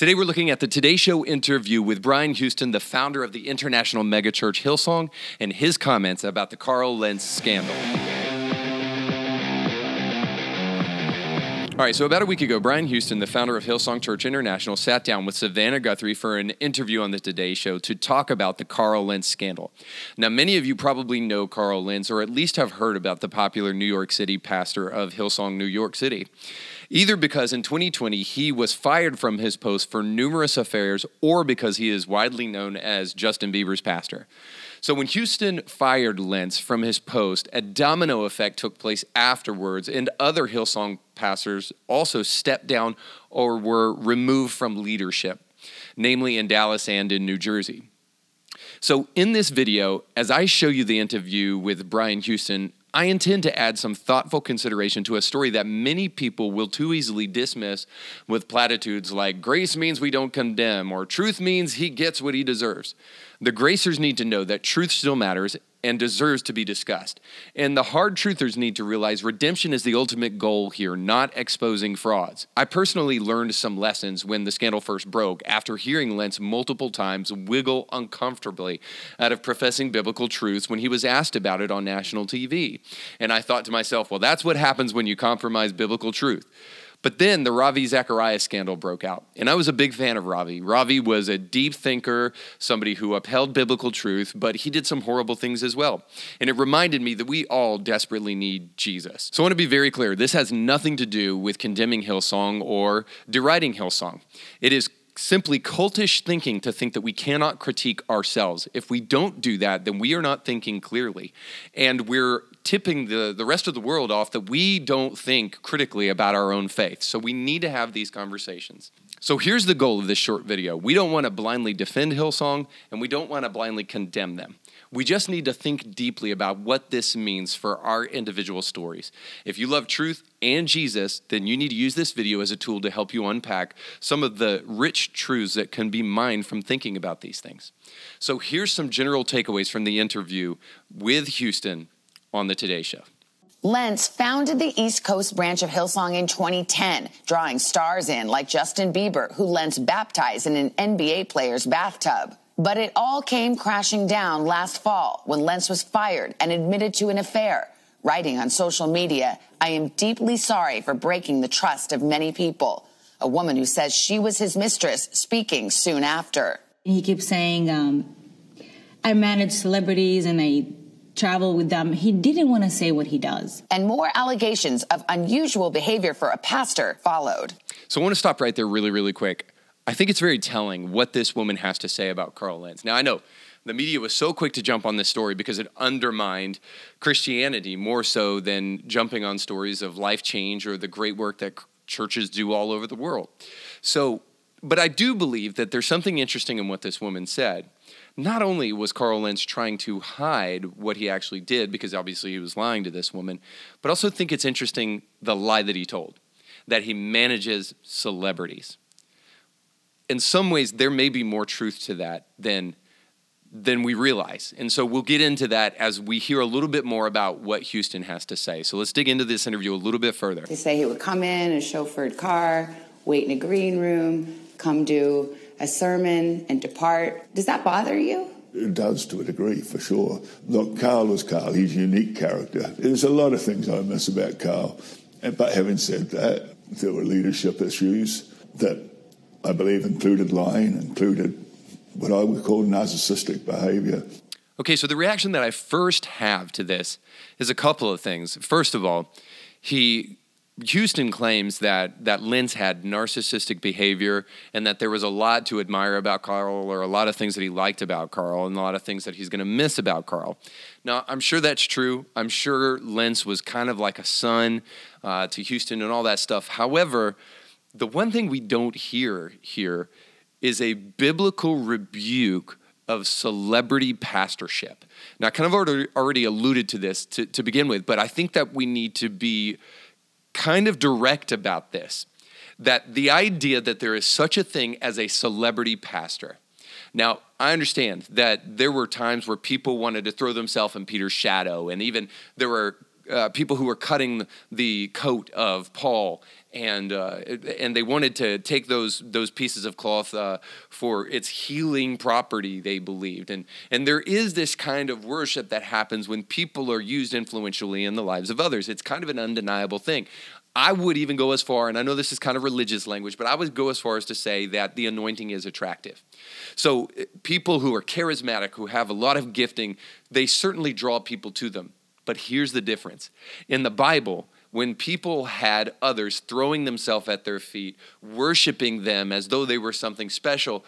Today we're looking at the Today Show interview with Brian Houston, the founder of the international megachurch Hillsong, and his comments about the Carl Lentz scandal. All right, so about a week ago, Brian Houston, the founder of Hillsong Church International, sat down with Savannah Guthrie for an interview on the Today Show to talk about the Carl Lentz scandal. Now, many of you probably know Carl Lentz, or at least have heard about the popular New York City pastor of Hillsong New York City either because in 2020 he was fired from his post for numerous affairs or because he is widely known as Justin Bieber's pastor. So when Houston fired Lentz from his post, a domino effect took place afterwards, and other Hillsong pastors also stepped down or were removed from leadership, namely in Dallas and in New Jersey. So, in this video, as I show you the interview with Brian Houston, I intend to add some thoughtful consideration to a story that many people will too easily dismiss with platitudes like grace means we don't condemn or truth means he gets what he deserves. The gracers need to know that truth still matters and deserves to be discussed. And the hard truthers need to realize redemption is the ultimate goal here, not exposing frauds. I personally learned some lessons when the scandal first broke after hearing Lentz multiple times wiggle uncomfortably out of professing biblical truths when he was asked about it on national TV. And I thought to myself, well, that's what happens when you compromise biblical truth. But then the Ravi Zacharias scandal broke out. And I was a big fan of Ravi. Ravi was a deep thinker, somebody who upheld biblical truth, but he did some horrible things as well. And it reminded me that we all desperately need Jesus. So I want to be very clear this has nothing to do with condemning Hillsong or deriding Hillsong. It is simply cultish thinking to think that we cannot critique ourselves. If we don't do that, then we are not thinking clearly. And we're tipping the, the rest of the world off that we don't think critically about our own faith. So we need to have these conversations. So here's the goal of this short video. We don't want to blindly defend Hillsong and we don't want to blindly condemn them. We just need to think deeply about what this means for our individual stories. If you love truth and Jesus, then you need to use this video as a tool to help you unpack some of the rich truths that can be mined from thinking about these things. So here's some general takeaways from the interview with Houston on the Today Show. Lentz founded the East Coast branch of Hillsong in 2010, drawing stars in like Justin Bieber, who Lentz baptized in an NBA player's bathtub. But it all came crashing down last fall when Lentz was fired and admitted to an affair, writing on social media, I am deeply sorry for breaking the trust of many people. A woman who says she was his mistress speaking soon after. He keeps saying, um, I manage celebrities and I travel with them. He didn't want to say what he does. And more allegations of unusual behavior for a pastor followed. So I want to stop right there really, really quick. I think it's very telling what this woman has to say about Carl Lentz. Now, I know the media was so quick to jump on this story because it undermined Christianity more so than jumping on stories of life change or the great work that churches do all over the world. So, but I do believe that there's something interesting in what this woman said not only was Carl Lentz trying to hide what he actually did, because obviously he was lying to this woman, but also think it's interesting the lie that he told that he manages celebrities. In some ways, there may be more truth to that than than we realize. And so we'll get into that as we hear a little bit more about what Houston has to say. So let's dig into this interview a little bit further. They say he would come in a chauffeured car, wait in a green room, come do a sermon and depart. Does that bother you? It does to a degree, for sure. Look, Carl was Carl. He's a unique character. There's a lot of things I miss about Carl. But having said that, there were leadership issues that I believe included lying, included what I would call narcissistic behavior. Okay, so the reaction that I first have to this is a couple of things. First of all, he Houston claims that that Lentz had narcissistic behavior and that there was a lot to admire about Carl or a lot of things that he liked about Carl and a lot of things that he's going to miss about Carl. Now, I'm sure that's true. I'm sure Lentz was kind of like a son uh, to Houston and all that stuff. However, the one thing we don't hear here is a biblical rebuke of celebrity pastorship. Now, I kind of already, alluded to this to, to begin with, but I think that we need to be kind of direct about this that the idea that there is such a thing as a celebrity pastor. Now, I understand that there were times where people wanted to throw themselves in Peter's shadow, and even there were uh, people who were cutting the coat of Paul, and uh, and they wanted to take those those pieces of cloth uh, for its healing property. They believed, and and there is this kind of worship that happens when people are used influentially in the lives of others. It's kind of an undeniable thing. I would even go as far, and I know this is kind of religious language, but I would go as far as to say that the anointing is attractive. So, eh, people who are charismatic, who have a lot of gifting, they certainly draw people to them. But here's the difference. In the Bible, when people had others throwing themselves at their feet, worshiping them as though they were something special,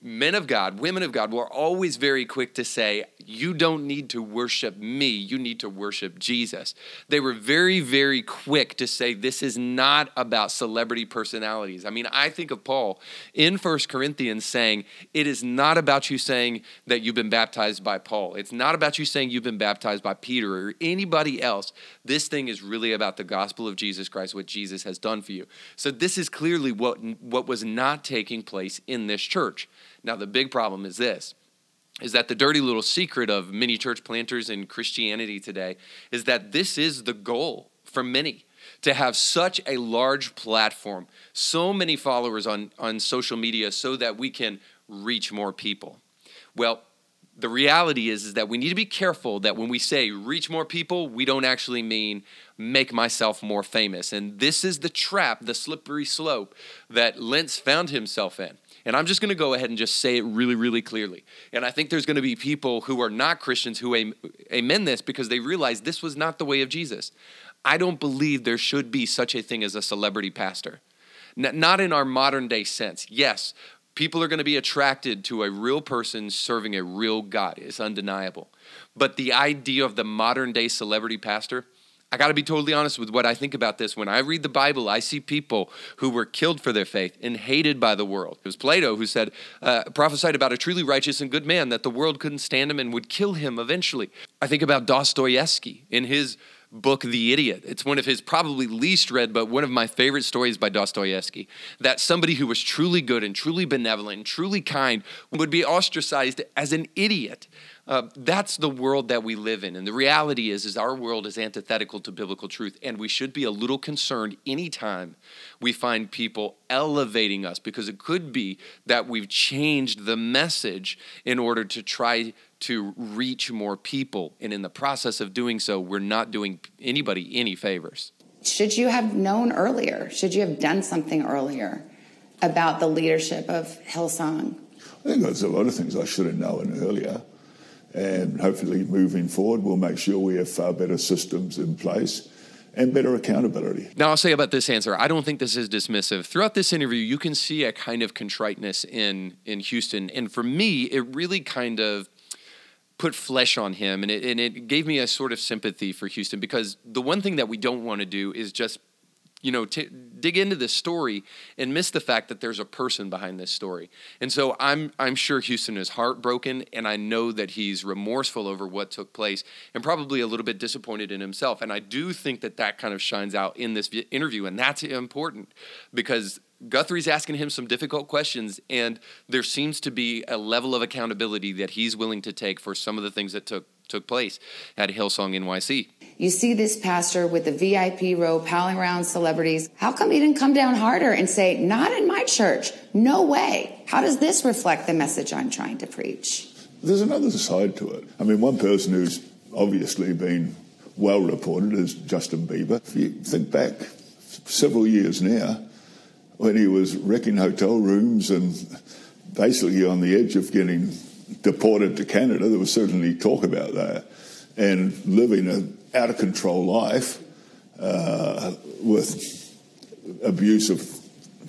men of God, women of God were always very quick to say, You don't need to worship me, you need to worship Jesus. They were very, very quick to say, This is not about celebrity personalities. I mean, I think of Paul in First Corinthians saying, It is not about you saying that you've been baptized by Paul. It's not about you saying you've been baptized by Peter or anybody else. This thing is really about the gospel of Jesus Christ, what Jesus has done for you. So, this is clearly what, what was not taking place in this church. Now, the big problem is this is that the dirty little secret of many church planters in Christianity today is that this is the goal for many to have such a large platform, so many followers on, on social media so that we can reach more people. Well, the reality is, is that we need to be careful that when we say reach more people, we don't actually mean make myself more famous. And this is the trap, the slippery slope that Lentz found himself in. And I'm just going to go ahead and just say it really, really clearly. And I think there's going to be people who are not Christians who amend this because they realize this was not the way of Jesus. I don't believe there should be such a thing as a celebrity pastor. Not in our modern day sense. Yes, people are going to be attracted to a real person serving a real God. It's undeniable. But the idea of the modern day celebrity pastor, I got to be totally honest with what I think about this. When I read the Bible, I see people who were killed for their faith and hated by the world. It was Plato who said, uh, prophesied about a truly righteous and good man that the world couldn't stand him and would kill him eventually. I think about Dostoevsky in his book The Idiot. It's one of his probably least read, but one of my favorite stories by Dostoevsky. That somebody who was truly good and truly benevolent and truly kind would be ostracized as an idiot. Uh, that's the world that we live in. And the reality is, is our world is antithetical to biblical truth. And we should be a little concerned anytime we find people elevating us because it could be that we've changed the message in order to try to reach more people. And in the process of doing so, we're not doing anybody any favors. Should you have known earlier? Should you have done something earlier about the leadership of Hillsong? I think there's a lot of things I should have known earlier. And hopefully, moving forward, we'll make sure we have far better systems in place and better accountability. Now, I'll say about this answer, I don't think this is dismissive. Throughout this interview, you can see a kind of contriteness in in Houston, and for me, it really kind of put flesh on him, and it and it gave me a sort of sympathy for Houston because the one thing that we don't want to do is just you know, t- dig into this story and miss the fact that there's a person behind this story. And so I'm I'm sure Houston is heartbroken, and I know that he's remorseful over what took place, and probably a little bit disappointed in himself. And I do think that that kind of shines out in this interview, and that's important because Guthrie's asking him some difficult questions, and there seems to be a level of accountability that he's willing to take for some of the things that took took place at Hillsong NYC. You see this pastor with the VIP row piling around celebrities. How come he didn't come down harder and say, Not in my church? No way. How does this reflect the message I'm trying to preach? There's another side to it. I mean, one person who's obviously been well reported is Justin Bieber. If you think back several years now, when he was wrecking hotel rooms and basically on the edge of getting deported to Canada, there was certainly talk about that, and living an out of control life uh, with abuse of,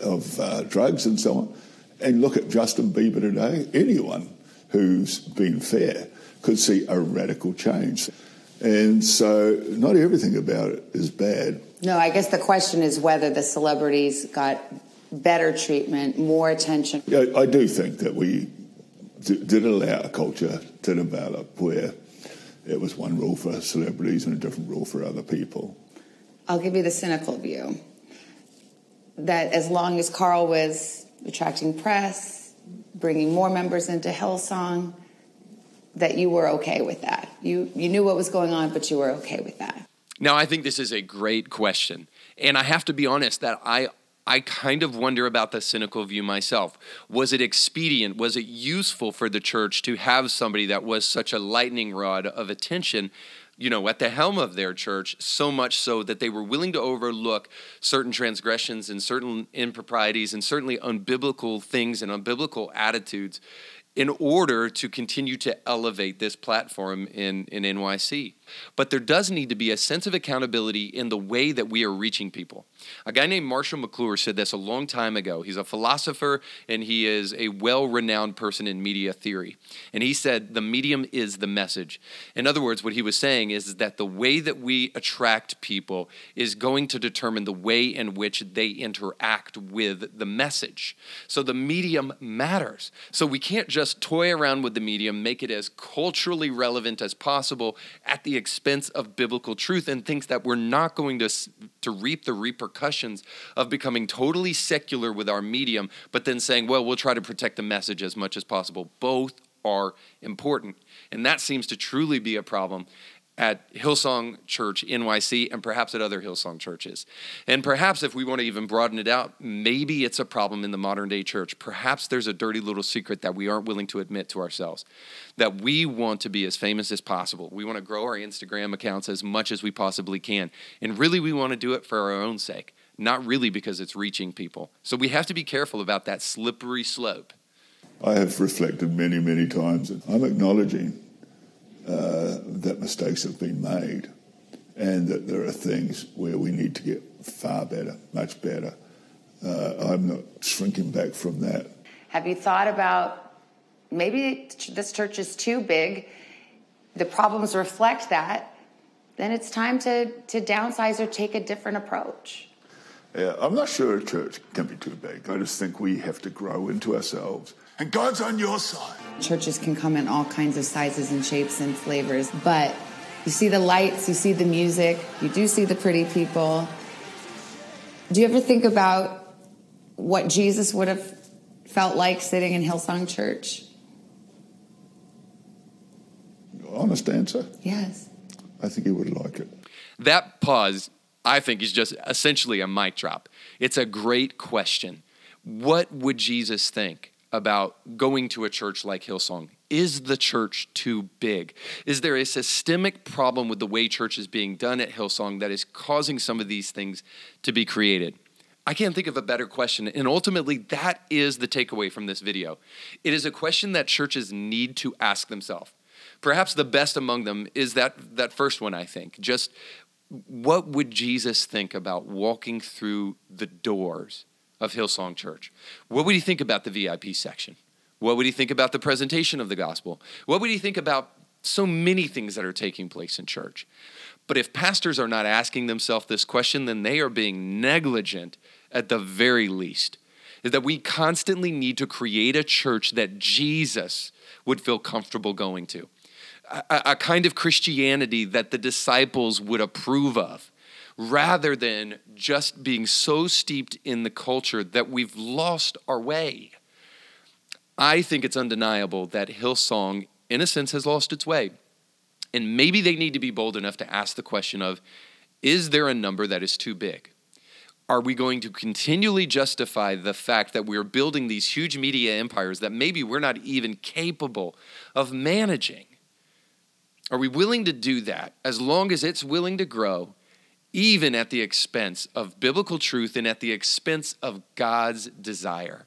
of uh, drugs and so on. And look at Justin Bieber today. Anyone who's been fair could see a radical change. And so, not everything about it is bad. No, I guess the question is whether the celebrities got better treatment, more attention. Yeah, I do think that we did allow a culture to develop where it was one rule for celebrities and a different rule for other people. I'll give you the cynical view that as long as Carl was attracting press, bringing more members into Hillsong, that you were okay with that. You you knew what was going on, but you were okay with that. Now, I think this is a great question. And I have to be honest that I I kind of wonder about the cynical view myself. Was it expedient? Was it useful for the church to have somebody that was such a lightning rod of attention, you know, at the helm of their church, so much so that they were willing to overlook certain transgressions and certain improprieties and certainly unbiblical things and unbiblical attitudes in order to continue to elevate this platform in, in NYC. But there does need to be a sense of accountability in the way that we are reaching people. A guy named Marshall McLuhan said this a long time ago. He's a philosopher and he is a well renowned person in media theory. And he said, The medium is the message. In other words, what he was saying is that the way that we attract people is going to determine the way in which they interact with the message. So the medium matters. So we can't just toy around with the medium, make it as culturally relevant as possible at the expense of biblical truth, and thinks that we're not going to, to reap the repercussions of becoming totally secular with our medium, but then saying, well, we'll try to protect the message as much as possible. Both are important. And that seems to truly be a problem at Hillsong Church NYC and perhaps at other Hillsong churches. And perhaps if we want to even broaden it out, maybe it's a problem in the modern day church. Perhaps there's a dirty little secret that we aren't willing to admit to ourselves that we want to be as famous as possible. We want to grow our Instagram accounts as much as we possibly can. And really, we want to do it for our own sake, not really because it's reaching people. So we have to be careful about that slippery slope. I have reflected many, many times, and I'm acknowledging that mistakes have been made and that there are things where we need to get far better, much better. Uh, I'm not shrinking back from that. Have you thought about maybe this church is too big? The problems reflect that. Then it's time to, to downsize or take a different approach. Yeah, I'm not sure a church can be too big. I just think we have to grow into ourselves. And God's on your side. Churches can come in all kinds of sizes and shapes and flavors, but you see the lights, you see the music, you do see the pretty people. Do you ever think about what Jesus would have felt like sitting in Hillsong Church? Honest answer? Yes. I think he would like it. That pause, I think, is just essentially a mic drop. It's a great question. What would Jesus think? About going to a church like Hillsong? Is the church too big? Is there a systemic problem with the way church is being done at Hillsong that is causing some of these things to be created? I can't think of a better question. And ultimately, that is the takeaway from this video. It is a question that churches need to ask themselves. Perhaps the best among them is that, that first one, I think. Just what would Jesus think about walking through the doors of Hillsong Church. What would he think about the VIP section? What would he think about the presentation of the gospel? What would he think about so many things that are taking place in church? But if pastors are not asking themselves this question, then they are being negligent at the very least. Is that we constantly need to create a church that Jesus would feel comfortable going to, a, a kind of Christianity that the disciples would approve of rather than just being so steeped in the culture that we've lost our way. I think it's undeniable that Hillsong, in a sense, has lost its way. And maybe they need to be bold enough to ask the question of is there a number that is too big? Are we going to continually justify the fact that we're building these huge media empires that maybe we're not even capable of managing? Are we willing to do that as long as it's willing to grow even at the expense of biblical truth and at the expense of God's desire.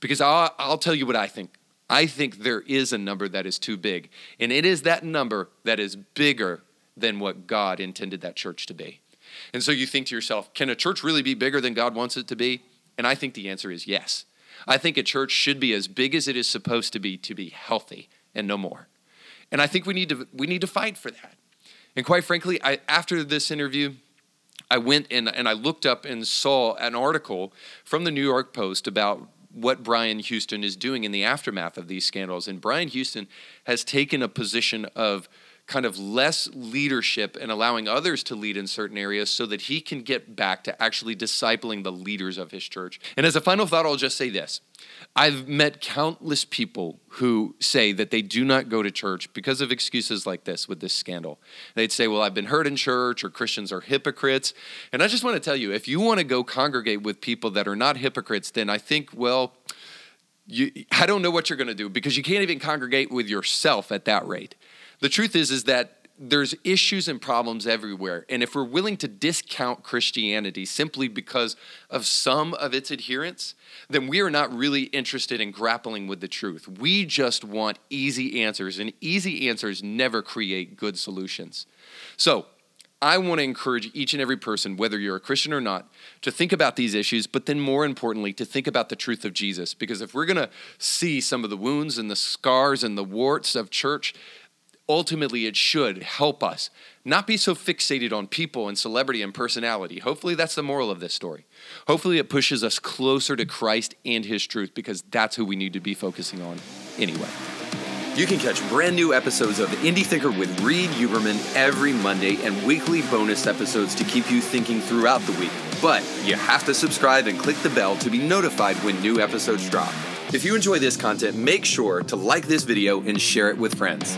Because I'll, I'll, tell you what I think. I think there is a number that is too big, and it is that number that is bigger than what God intended that church to be. And so you think to yourself, can a church really be bigger than God wants it to be? And I think the answer is yes. I think a church should be as big as it is supposed to be to be healthy and no more. And I think we need to we need to fight for that. And quite frankly, I, after this interview, I went and, and I looked up and saw an article from the New York Post about what Brian Houston is doing in the aftermath of these scandals. And Brian Houston has taken a position of kind of less leadership and allowing others to lead in certain areas so that he can get back to actually discipling the leaders of his church. And as a final thought, I'll just say this I've met countless people who say that they do not go to church because of excuses like this with this scandal. They'd say, Well, I've been hurt in church, or Christians are hypocrites. And I just want to tell you if you want to go congregate with people that are not hypocrites, then I think, well, you, I don't know what you're going to do because you can't even congregate with yourself at that rate. The truth is, is that there's issues and problems everywhere. And if we're willing to discount Christianity simply because of some of its adherents, then we are not really interested in grappling with the truth. We just want easy answers, and easy answers never create good solutions. So, I want to encourage each and every person, whether you're a Christian or not, to think about these issues, but then more importantly, to think about the truth of Jesus. Because if we're going to see some of the wounds and the scars and the warts of church, ultimately it should help us not be so fixated on people and celebrity and personality. Hopefully, that's the moral of this story. Hopefully, it pushes us closer to Christ and His truth because that's who we need to be focusing on anyway. You can catch brand new episodes of Indie Thinker with Reed Huberman every Monday and weekly bonus episodes to keep you thinking throughout the week. But you have to subscribe and click the bell to be notified when new episodes drop. If you enjoy this content, make sure to like this video and share it with friends.